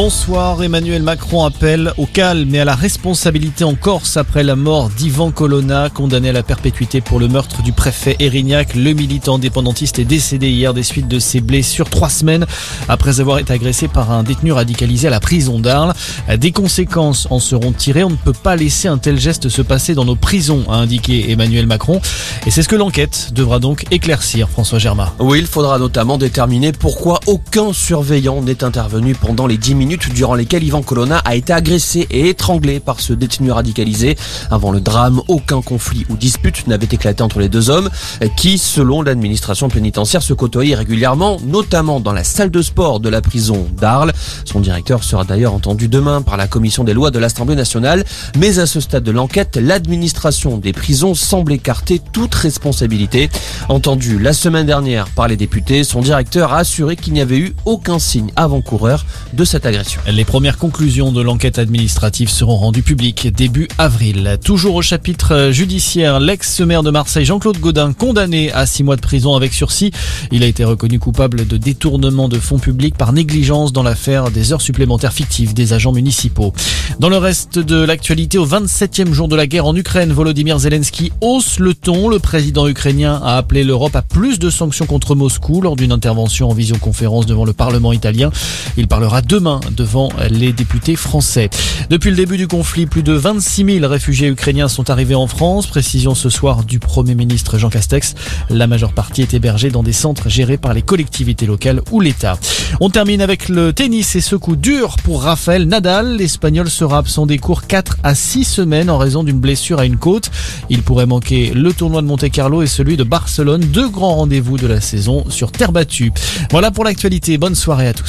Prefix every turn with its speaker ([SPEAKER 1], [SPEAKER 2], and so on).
[SPEAKER 1] Bonsoir, Emmanuel Macron appelle au calme et à la responsabilité en Corse après la mort d'Ivan Colonna, condamné à la perpétuité pour le meurtre du préfet Erignac. Le militant indépendantiste est décédé hier des suites de ses blessures trois semaines après avoir été agressé par un détenu radicalisé à la prison d'Arles. Des conséquences en seront tirées. On ne peut pas laisser un tel geste se passer dans nos prisons, a indiqué Emmanuel Macron. Et c'est ce que l'enquête devra donc éclaircir, François Germain.
[SPEAKER 2] Oui, il faudra notamment déterminer pourquoi aucun surveillant n'est intervenu pendant les 10 minutes durant lesquelles Ivan Colonna a été agressé et étranglé par ce détenu radicalisé. Avant le drame, aucun conflit ou dispute n'avait éclaté entre les deux hommes qui, selon l'administration pénitentiaire, se côtoyaient régulièrement, notamment dans la salle de sport de la prison d'Arles. Son directeur sera d'ailleurs entendu demain par la commission des lois de l'Assemblée nationale. Mais à ce stade de l'enquête, l'administration des prisons semble écarter toute responsabilité. Entendu la semaine dernière par les députés, son directeur a assuré qu'il n'y avait eu aucun signe avant-coureur de cette agression.
[SPEAKER 1] Les premières conclusions de l'enquête administrative seront rendues publiques début avril. Toujours au chapitre judiciaire, l'ex-maire de Marseille, Jean-Claude Godin, condamné à six mois de prison avec sursis. Il a été reconnu coupable de détournement de fonds publics par négligence dans l'affaire des heures supplémentaires fictives des agents municipaux. Dans le reste de l'actualité, au 27e jour de la guerre en Ukraine, Volodymyr Zelensky hausse le ton. Le président ukrainien a appelé l'Europe à plus de sanctions contre Moscou lors d'une intervention en visioconférence devant le Parlement italien. Il parlera demain devant les députés français. Depuis le début du conflit, plus de 26 000 réfugiés ukrainiens sont arrivés en France. Précision ce soir du Premier ministre Jean Castex. La majeure partie est hébergée dans des centres gérés par les collectivités locales ou l'État. On termine avec le tennis et ce coup dur pour Raphaël Nadal. L'Espagnol sera absent des cours 4 à 6 semaines en raison d'une blessure à une côte. Il pourrait manquer le tournoi de Monte-Carlo et celui de Barcelone, deux grands rendez-vous de la saison sur terre battue. Voilà pour l'actualité. Bonne soirée à tous.